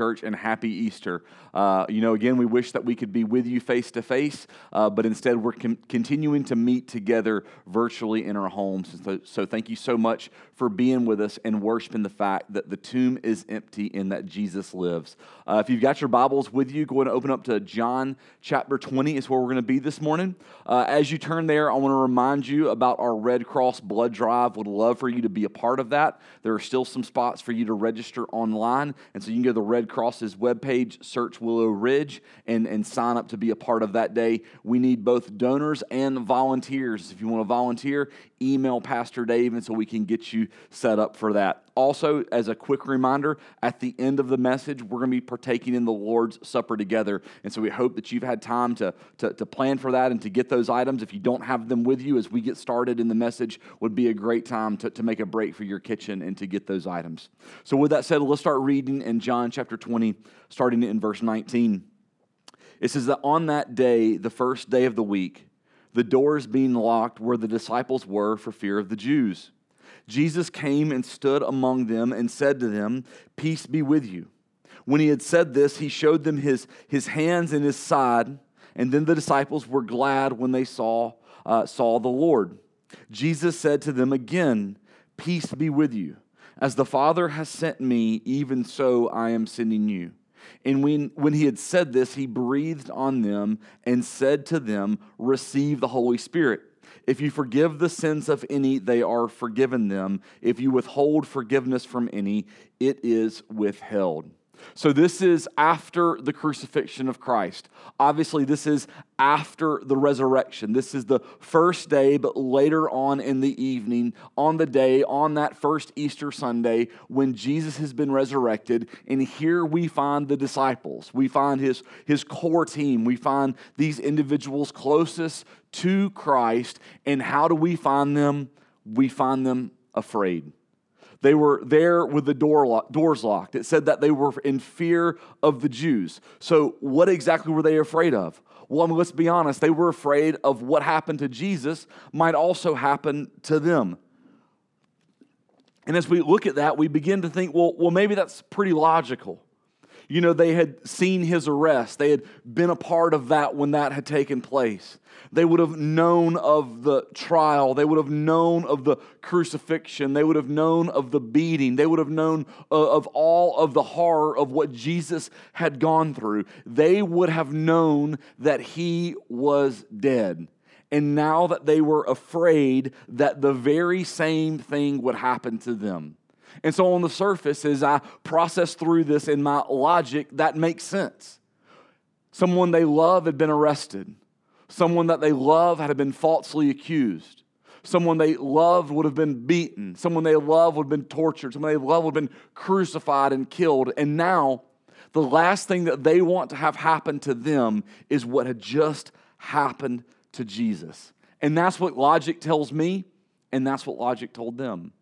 Church, and happy Easter. Uh, you know, again, we wish that we could be with you face to face, but instead we're com- continuing to meet together virtually in our homes. So, so, thank you so much for being with us and worshiping the fact that the tomb is empty and that Jesus lives. Uh, if you've got your Bibles with you, go ahead and open up to John chapter 20 is where we're going to be this morning. Uh, as you turn there, I want to remind you about our Red Cross blood drive. Would love for you to be a part of that. There are still some spots for you to register online, and so you can go to the Red Cross's webpage, search Willow Ridge, and, and sign up to be a part of that day. We need both donors and volunteers. If you want to volunteer, email Pastor Dave, and so we can get you set up for that. Also, as a quick reminder, at the end of the message, we're going to be partaking in the Lord's Supper together. And so we hope that you've had time to, to, to, plan for that and to get those items. If you don't have them with you as we get started in the message, would be a great time to, to make a break for your kitchen and to get those items. So, with that said, let's start reading in John chapter 20, starting in verse 19. It says that on that day, the first day of the week, the doors being locked where the disciples were for fear of the Jews. Jesus came and stood among them and said to them, Peace be with you. When he had said this, he showed them his, his hands and his side, and then the disciples were glad when they saw, uh, saw the Lord. Jesus said to them again, Peace be with you. As the Father has sent me, even so I am sending you. And when, when he had said this, he breathed on them and said to them, Receive the Holy Spirit. If you forgive the sins of any, they are forgiven them. If you withhold forgiveness from any, it is withheld. So, this is after the crucifixion of Christ. Obviously, this is after the resurrection. This is the first day, but later on in the evening, on the day, on that first Easter Sunday, when Jesus has been resurrected. And here we find the disciples. We find his, his core team. We find these individuals closest to Christ. And how do we find them? We find them afraid. They were there with the door lo- doors locked. It said that they were in fear of the Jews. So, what exactly were they afraid of? Well, I mean, let's be honest, they were afraid of what happened to Jesus might also happen to them. And as we look at that, we begin to think, well, well, maybe that's pretty logical. You know, they had seen his arrest, they had been a part of that when that had taken place. They would have known of the trial, they would have known of the crucifixion, they would have known of the beating, they would have known uh, of all of the horror of what Jesus had gone through. They would have known that he was dead. And now that they were afraid that the very same thing would happen to them. And so, on the surface, as I process through this in my logic, that makes sense. Someone they love had been arrested, someone that they love had been falsely accused. Someone they loved would have been beaten. Someone they loved would have been tortured. Someone they loved would have been crucified and killed. And now, the last thing that they want to have happen to them is what had just happened to Jesus. And that's what logic tells me, and that's what logic told them.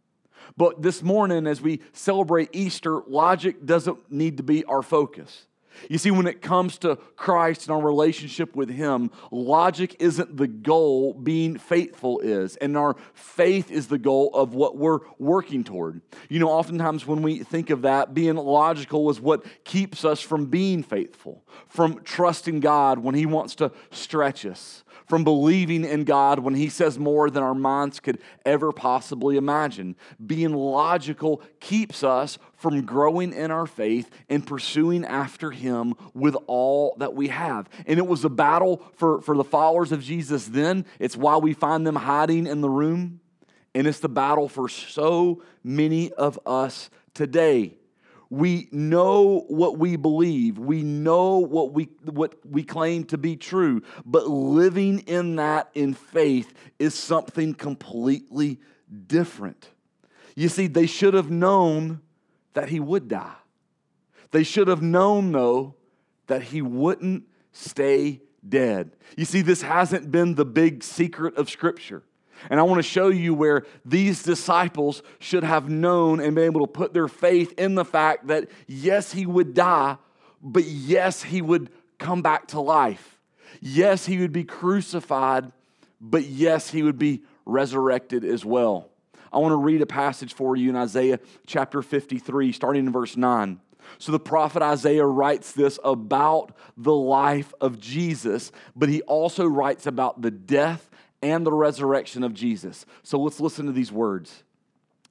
But this morning, as we celebrate Easter, logic doesn't need to be our focus. You see, when it comes to Christ and our relationship with Him, logic isn't the goal, being faithful is. And our faith is the goal of what we're working toward. You know, oftentimes when we think of that, being logical is what keeps us from being faithful, from trusting God when He wants to stretch us, from believing in God when He says more than our minds could ever possibly imagine. Being logical keeps us from growing in our faith and pursuing after Him with all that we have. And it was a battle for, for the followers of Jesus then. It's why we find them hiding in the room. And it's the battle for so many of us today. We know what we believe. We know what we, what we claim to be true. But living in that in faith is something completely different. You see, they should have known that he would die. They should have known, though, that he wouldn't stay dead. You see, this hasn't been the big secret of Scripture. And I want to show you where these disciples should have known and been able to put their faith in the fact that, yes, he would die, but yes, he would come back to life. Yes, he would be crucified, but yes, he would be resurrected as well. I want to read a passage for you in Isaiah chapter 53, starting in verse 9. So the prophet Isaiah writes this about the life of Jesus, but he also writes about the death and the resurrection of Jesus. So let's listen to these words.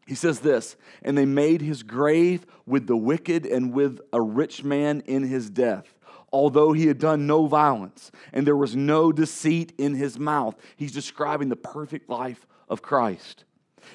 He says this, and they made his grave with the wicked and with a rich man in his death. Although he had done no violence and there was no deceit in his mouth, he's describing the perfect life of Christ.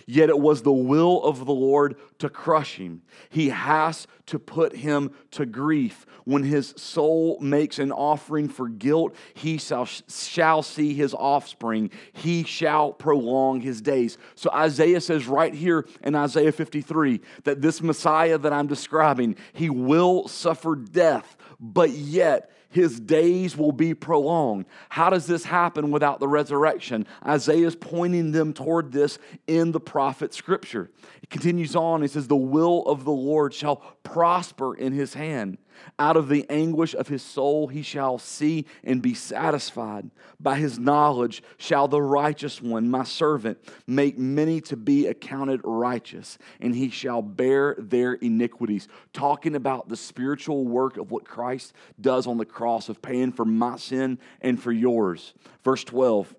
Yet it was the will of the Lord to crush him. He has to put him to grief. When his soul makes an offering for guilt, he shall, shall see his offspring. He shall prolong his days. So Isaiah says right here in Isaiah 53 that this Messiah that I'm describing, he will suffer death, but yet his days will be prolonged. How does this happen without the resurrection? Isaiah is pointing them toward this in the prophet scripture. It continues on, he says, The will of the Lord shall prosper in his hand. Out of the anguish of his soul he shall see and be satisfied. By his knowledge shall the righteous one, my servant, make many to be accounted righteous, and he shall bear their iniquities. Talking about the spiritual work of what Christ does on the cross of paying for my sin and for yours. Verse 12.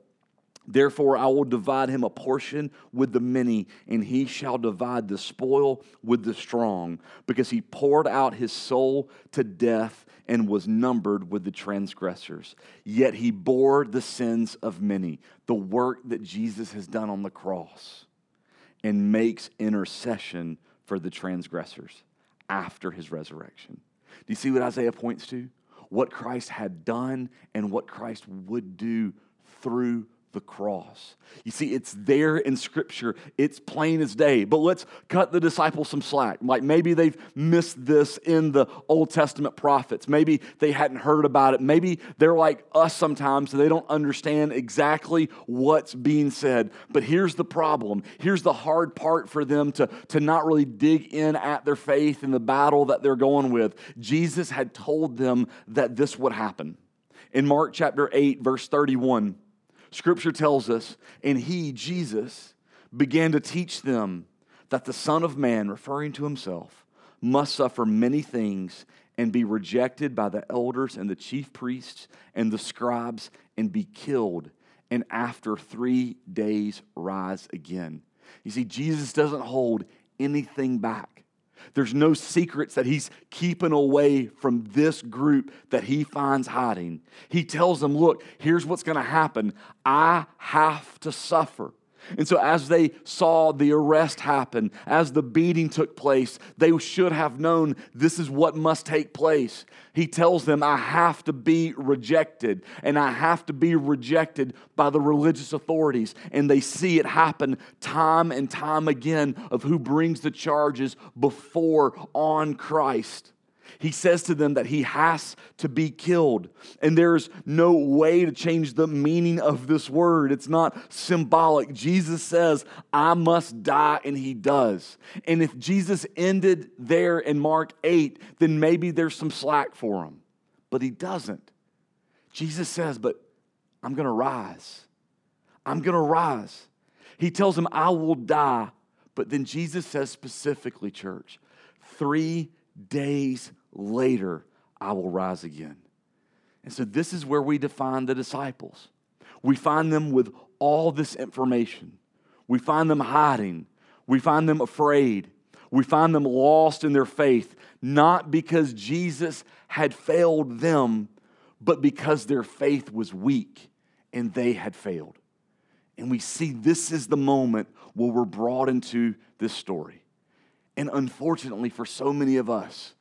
Therefore, I will divide him a portion with the many, and he shall divide the spoil with the strong, because he poured out his soul to death and was numbered with the transgressors. Yet he bore the sins of many, the work that Jesus has done on the cross, and makes intercession for the transgressors after his resurrection. Do you see what Isaiah points to? What Christ had done and what Christ would do through the cross. You see, it's there in Scripture. It's plain as day. But let's cut the disciples some slack. Like maybe they've missed this in the Old Testament prophets. Maybe they hadn't heard about it. Maybe they're like us sometimes, so they don't understand exactly what's being said. But here's the problem. Here's the hard part for them to, to not really dig in at their faith in the battle that they're going with. Jesus had told them that this would happen. In Mark chapter 8, verse 31, Scripture tells us, and he, Jesus, began to teach them that the Son of Man, referring to himself, must suffer many things and be rejected by the elders and the chief priests and the scribes and be killed, and after three days rise again. You see, Jesus doesn't hold anything back. There's no secrets that he's keeping away from this group that he finds hiding. He tells them, Look, here's what's going to happen. I have to suffer. And so, as they saw the arrest happen, as the beating took place, they should have known this is what must take place. He tells them, I have to be rejected, and I have to be rejected by the religious authorities. And they see it happen time and time again of who brings the charges before on Christ he says to them that he has to be killed. And there's no way to change the meaning of this word. It's not symbolic. Jesus says, I must die, and he does. And if Jesus ended there in Mark 8, then maybe there's some slack for him. But he doesn't. Jesus says, But I'm going to rise. I'm going to rise. He tells him, I will die. But then Jesus says specifically, church, three days later I will rise again. And so this is where we define the disciples. We find them with all this information. We find them hiding. We find them afraid. We find them lost in their faith, not because Jesus had failed them, but because their faith was weak and they had failed. And we see this is the moment where we're brought into this story. And unfortunately, for so many of us,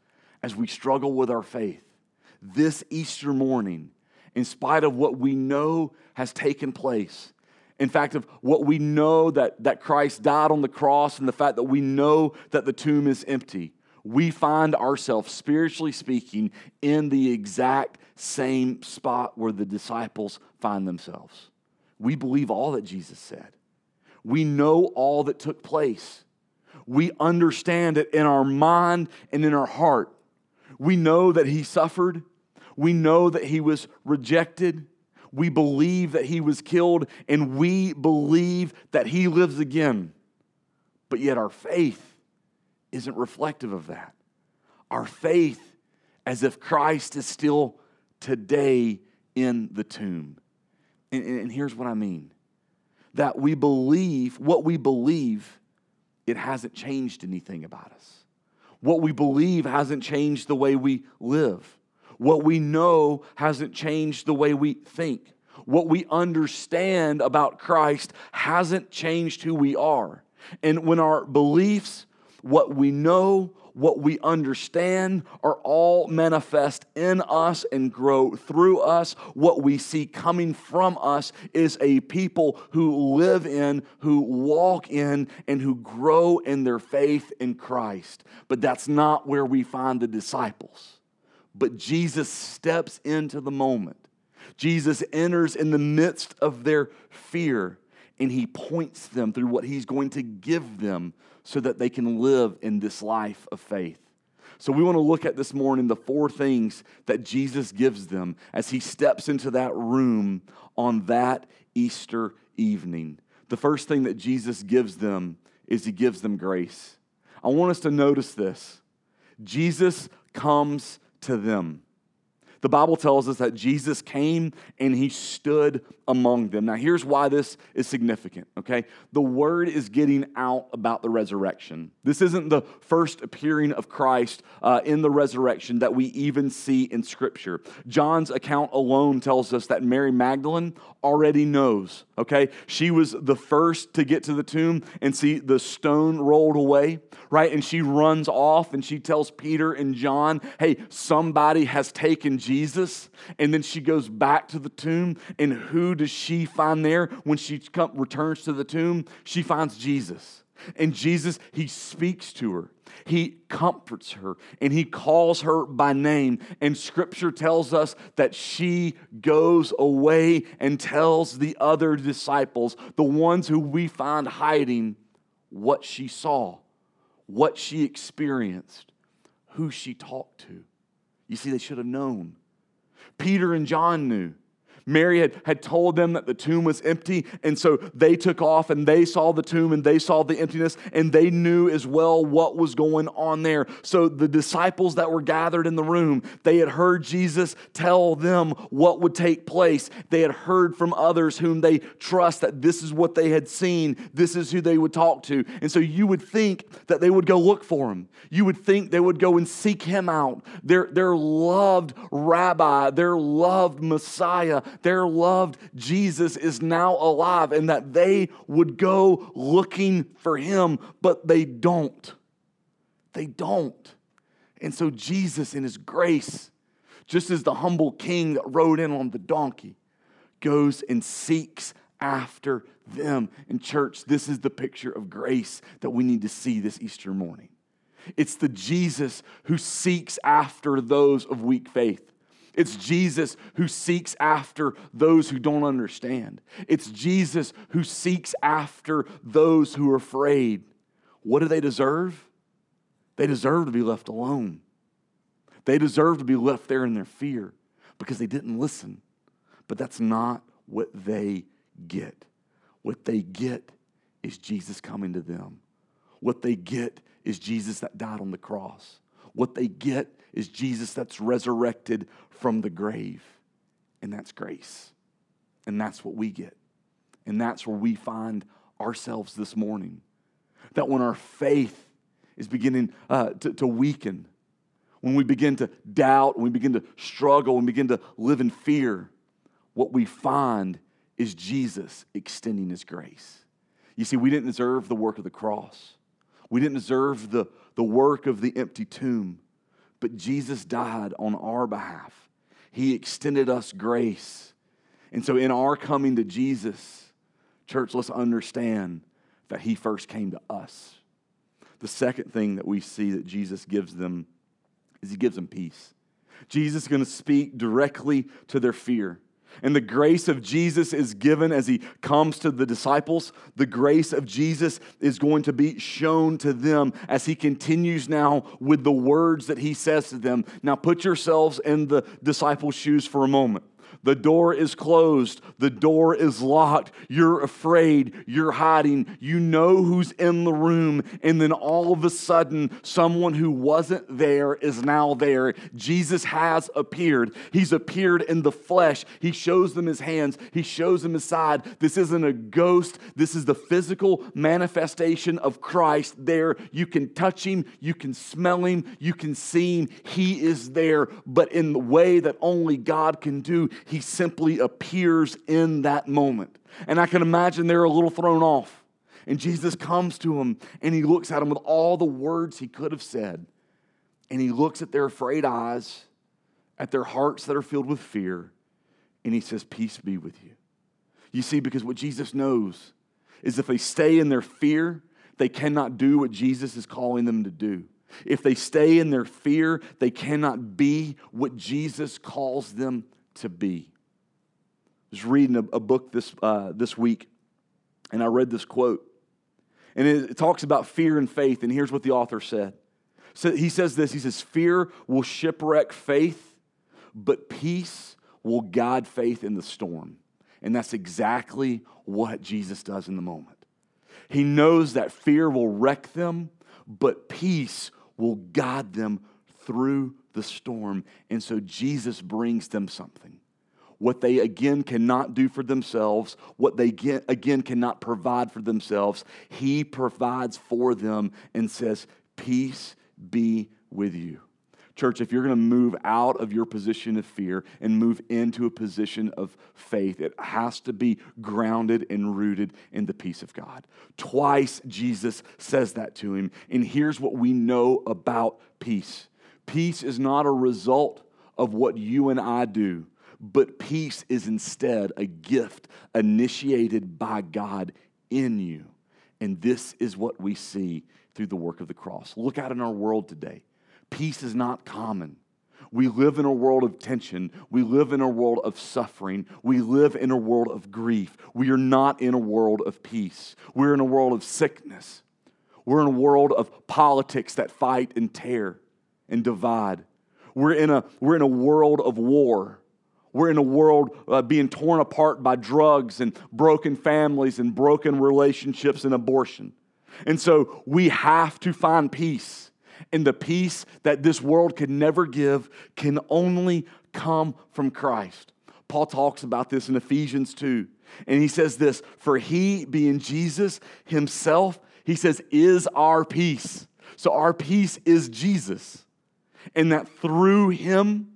as we struggle with our faith, this Easter morning, in spite of what we know has taken place, in fact, of what we know that, that Christ died on the cross and the fact that we know that the tomb is empty, we find ourselves, spiritually speaking, in the exact same spot where the disciples find themselves. We believe all that Jesus said, we know all that took place. We understand it in our mind and in our heart. We know that he suffered. We know that he was rejected. We believe that he was killed, and we believe that he lives again. But yet, our faith isn't reflective of that. Our faith, as if Christ is still today in the tomb. And, and, here's what I mean that we believe, what we believe, it hasn't changed anything about us. What we believe hasn't changed the way we live. What we know hasn't changed the way we think. What we understand about Christ hasn't changed who we are. And when our beliefs, what we know, what we understand are all manifest in us and grow through us. What we see coming from us is a people who live in, who walk in, and who grow in their faith in Christ. But that's not where we find the disciples. But Jesus steps into the moment. Jesus enters in the midst of their fear and he points them through what he's going to give them so that they can live in this life of faith. So, we want to look at this morning the four things that Jesus gives them as he steps into that room on that Easter evening. The first thing that Jesus gives them is he gives them grace. I want us to notice this Jesus comes to them. The Bible tells us that Jesus came and he stood among them. Now, here's why this is significant, okay? The word is getting out about the resurrection. This isn't the first appearing of Christ uh, in the resurrection that we even see in Scripture. John's account alone tells us that Mary Magdalene already knows, okay? She was the first to get to the tomb and see the stone rolled away, right? And she runs off and she tells Peter and John, hey, somebody has taken Jesus Jesus. And then she goes back to the tomb. And who does she find there when she come, returns to the tomb? She finds Jesus. And Jesus, he speaks to her. He comforts her and he calls her by name. And scripture tells us that she goes away and tells the other disciples, the ones who we find hiding, what she saw, what she experienced, who she talked to. You see, they should have known. Peter and John knew. Mary had, had told them that the tomb was empty, and so they took off and they saw the tomb and they saw the emptiness, and they knew as well what was going on there. So the disciples that were gathered in the room, they had heard Jesus tell them what would take place. They had heard from others whom they trust that this is what they had seen, this is who they would talk to. And so you would think that they would go look for him. You would think they would go and seek him out. Their, their loved rabbi, their loved Messiah their loved Jesus is now alive and that they would go looking for him, but they don't. They don't. And so, Jesus, in his grace, just as the humble king that rode in on the donkey, goes and seeks after them. In church, this is the picture of grace that we need to see this Easter morning. It's the Jesus who seeks after those of weak faith. It's Jesus who seeks after those who don't understand. It's Jesus who seeks after those who are afraid. What do they deserve? They deserve to be left alone. They deserve to be left there in their fear because they didn't listen. But that's not what they get. What they get is Jesus coming to them. What they get is Jesus that died on the cross. What they get is Jesus that's resurrected from the grave. And that's grace. And that's what we get. And that's where we find ourselves this morning. That when our faith is beginning uh, to, to weaken, when we begin to doubt, when we begin to struggle, when we begin to live in fear, what we find is Jesus extending his grace. You see, we didn't deserve the work of the cross. We didn't deserve the, the work of the empty tomb, but Jesus died on our behalf. He extended us grace. And so, in our coming to Jesus, church, let's understand that He first came to us. The second thing that we see that Jesus gives them is he gives them peace. Jesus is going to speak directly to their fear. And the grace of Jesus is given as he comes to the disciples. The grace of Jesus is going to be shown to them as he continues now with the words that he says to them. Now, put yourselves in the disciples' shoes for a moment. The door is closed. The door is locked. You're afraid. You're hiding. You know who's in the room. And then all of a sudden, someone who wasn't there is now there. Jesus has appeared. He's appeared in the flesh. He shows them his hands, he shows them his side. This isn't a ghost, this is the physical manifestation of Christ there. You can touch him, you can smell him, you can see him. He is there, but in the way that only God can do he simply appears in that moment. And I can imagine they're a little thrown off. And Jesus comes to them and he looks at them with all the words he could have said. And he looks at their afraid eyes, at their hearts that are filled with fear, and he says, Peace be with you. You see, because what Jesus knows is if they stay in their fear, they cannot do what Jesus is calling them to do. If they stay in their fear, they cannot be what Jesus calls them to be. I was reading a, a book this, uh, this week, and I read this quote. And it, it talks about fear and faith, and here's what the author said. So he says this He says, Fear will shipwreck faith, but peace will guide faith in the storm. And that's exactly what Jesus does in the moment. He knows that fear will wreck them, but peace will guide them through the storm. And so Jesus brings them something. What they again cannot do for themselves, what they get, again cannot provide for themselves, He provides for them and says, Peace be with you. Church, if you're going to move out of your position of fear and move into a position of faith, it has to be grounded and rooted in the peace of God. Twice Jesus says that to him. And here's what we know about peace Peace is not a result of what you and I do, but peace is instead a gift initiated by God in you. And this is what we see through the work of the cross. Look out in our world today. Peace is not common. We live in a world of tension. We live in a world of suffering. We live in a world of grief. We are not in a world of peace. We're in a world of sickness. We're in a world of politics that fight and tear and divide. We're in a, we're in a world of war. We're in a world uh, being torn apart by drugs and broken families and broken relationships and abortion. And so we have to find peace. And the peace that this world can never give can only come from Christ. Paul talks about this in Ephesians 2. And he says this For he, being Jesus himself, he says, is our peace. So our peace is Jesus and that through him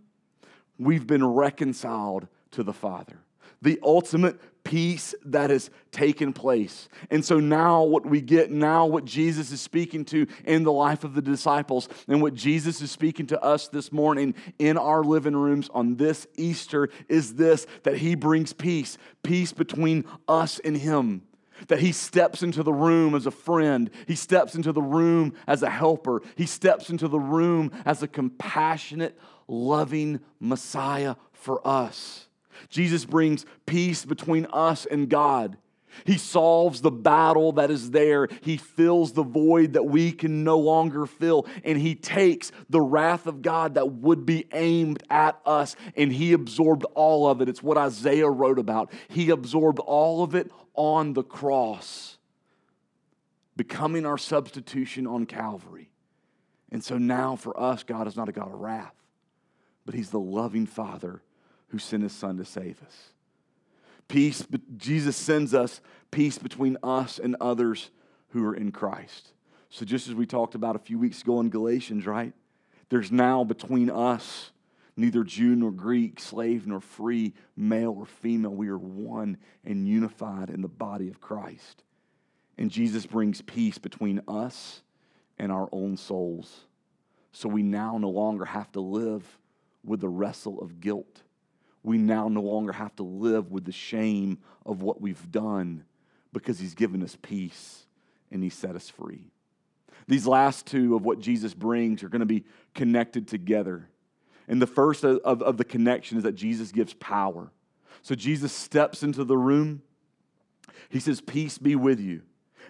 we've been reconciled to the Father. The ultimate peace that has taken place. And so now, what we get now, what Jesus is speaking to in the life of the disciples, and what Jesus is speaking to us this morning in our living rooms on this Easter is this that He brings peace, peace between us and Him. That he steps into the room as a friend. He steps into the room as a helper. He steps into the room as a compassionate, loving Messiah for us. Jesus brings peace between us and God. He solves the battle that is there. He fills the void that we can no longer fill. And He takes the wrath of God that would be aimed at us and He absorbed all of it. It's what Isaiah wrote about. He absorbed all of it on the cross, becoming our substitution on Calvary. And so now for us, God is not a God of wrath, but He's the loving Father who sent His Son to save us. Peace, Jesus sends us peace between us and others who are in Christ. So, just as we talked about a few weeks ago in Galatians, right? There's now between us neither Jew nor Greek, slave nor free, male or female. We are one and unified in the body of Christ. And Jesus brings peace between us and our own souls. So we now no longer have to live with the wrestle of guilt. We now no longer have to live with the shame of what we've done because He's given us peace and He set us free. These last two of what Jesus brings are going to be connected together. And the first of, of, of the connection is that Jesus gives power. So Jesus steps into the room. He says, Peace be with you.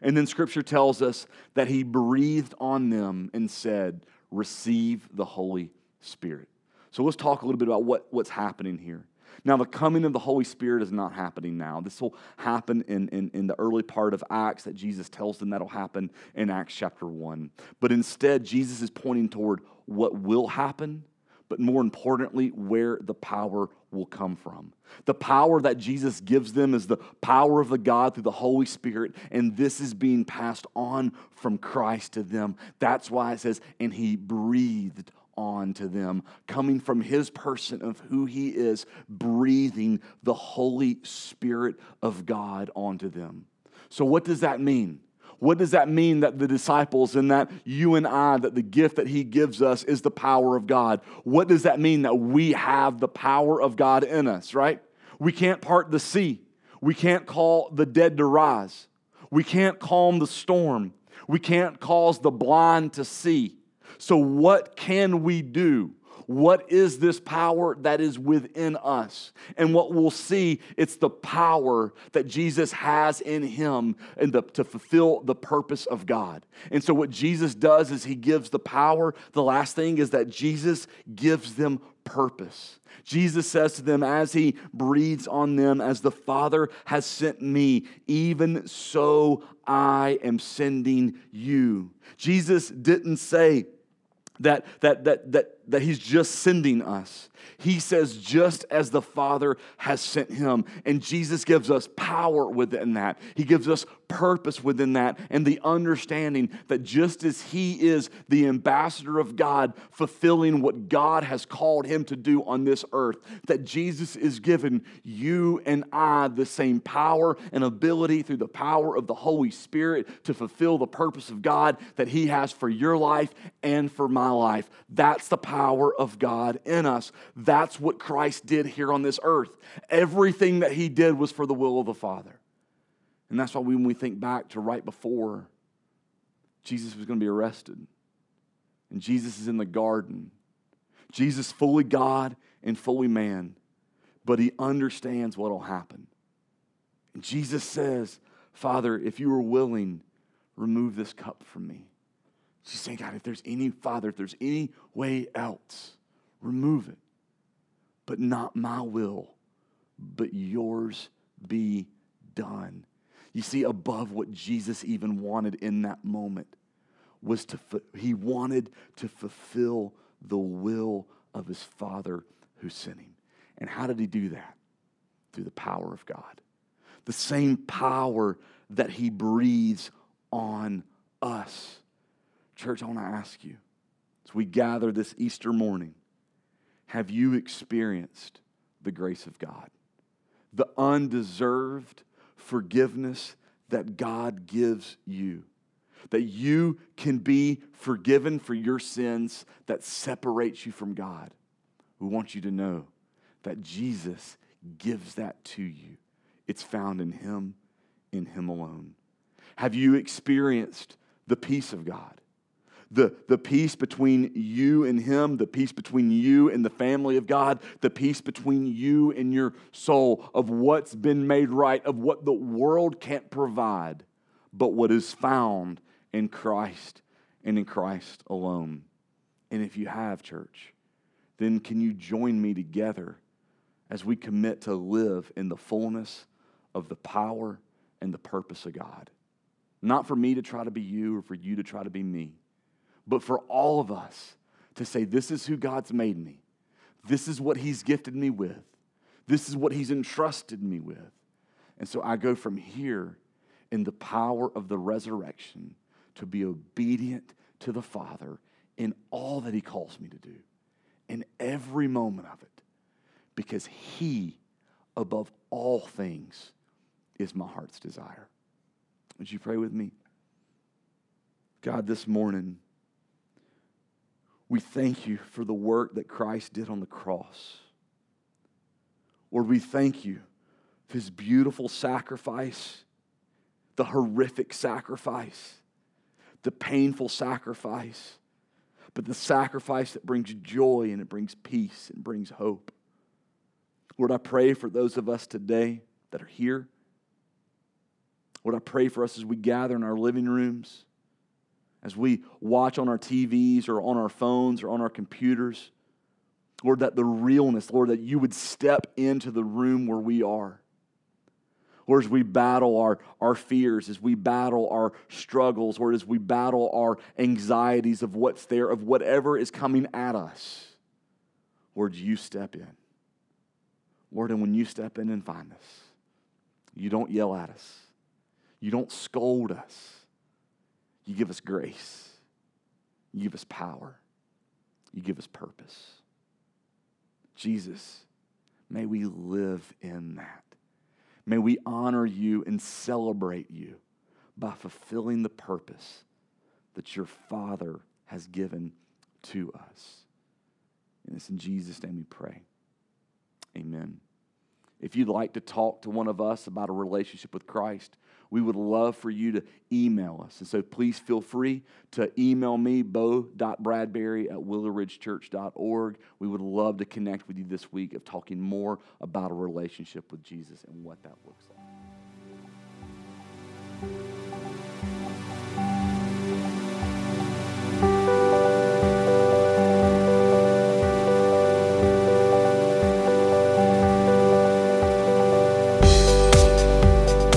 And then scripture tells us that he breathed on them and said, Receive the Holy Spirit. So let's talk a little bit about what, what's happening here. Now, the coming of the Holy Spirit is not happening now. This will happen in, in, in, the early part of Acts that Jesus tells them that'll happen in Acts chapter 1. But instead, Jesus is pointing toward what will happen, but more importantly, where the power will come from. The power that Jesus gives them is the power of the God through the Holy Spirit, and this is being passed on from Christ to them. That's why it says, and he breathed on to them, coming from his person of who he is, breathing the Holy Spirit of God onto them. So, what does that mean? What does that mean that the disciples and that you and I, that the gift that he gives us is the power of God? What does that mean that we have the power of God in us, right? We can't part the sea. We can't call the dead to rise. We can't calm the storm. We can't cause the blind to see. So, what can we do? What is this power that is within us? And what we'll see, it's the power that Jesus has in him and the, to fulfill the purpose of God. And so, what Jesus does is he gives the power. The last thing is that Jesus gives them purpose. Jesus says to them as he breathes on them, As the Father has sent me, even so I am sending you. Jesus didn't say, that, that, that, that, that he's just sending us. He says, just as the Father has sent him. And Jesus gives us power within that. He gives us purpose within that and the understanding that just as he is the ambassador of God, fulfilling what God has called him to do on this earth, that Jesus is given you and I the same power and ability through the power of the Holy Spirit to fulfill the purpose of God that he has for your life and for my life. That's the power of God in us. That's what Christ did here on this earth. Everything that he did was for the will of the Father. And that's why when we think back to right before Jesus was going to be arrested, and Jesus is in the garden, Jesus fully God and fully man, but he understands what will happen. And Jesus says, Father, if you are willing, remove this cup from me. She's saying, God, if there's any, Father, if there's any way else, remove it but not my will, but yours be done. You see, above what Jesus even wanted in that moment was to, he wanted to fulfill the will of his Father who sent him. And how did he do that? Through the power of God. The same power that he breathes on us. Church, I want to ask you as we gather this Easter morning, have you experienced the grace of God? The undeserved forgiveness that God gives you. That you can be forgiven for your sins that separates you from God. We want you to know that Jesus gives that to you. It's found in Him, in Him alone. Have you experienced the peace of God? The, the peace between you and Him, the peace between you and the family of God, the peace between you and your soul, of what's been made right, of what the world can't provide, but what is found in Christ and in Christ alone. And if you have, church, then can you join me together as we commit to live in the fullness of the power and the purpose of God? Not for me to try to be you or for you to try to be me but for all of us to say, This is who God's made me. This is what He's gifted me with. This is what He's entrusted me with. And so I go from here in the power of the resurrection to be obedient to the Father in all that He calls me to do, in every moment of it, because He, above all things, is my heart's desire. Would you pray with me? God, this morning, we thank you for the work that Christ did on the cross. Lord, we thank you for his beautiful sacrifice, the horrific sacrifice, the painful sacrifice, but the sacrifice that brings joy and it brings peace and brings hope. Lord, I pray for those of us today that are here. Lord, I pray for us as we gather in our living rooms, as we watch on our TVs or on our phones or on our computers. Lord, that the realness, Lord, that you would step into the room where we are. Lord, as we battle our, our fears, as we battle our struggles, Lord, as we battle our anxieties of what's there, of whatever is coming at us, Lord, you step in. Lord, and when you step in and find us, you don't yell at us, you don't scold us, you give us grace, you give us power, you give us purpose. Jesus, may we live in that. May we honor you and celebrate you by fulfilling the purpose that your Father has given to us. And it's in Jesus' name we pray. Amen. If you'd like to talk to one of us about a relationship with Christ, we would love for you to email us. And so please feel free to email me, bo.bradbury at willowridgechurch.org. We would love to connect with you this week of talking more about a relationship with Jesus and what that looks like.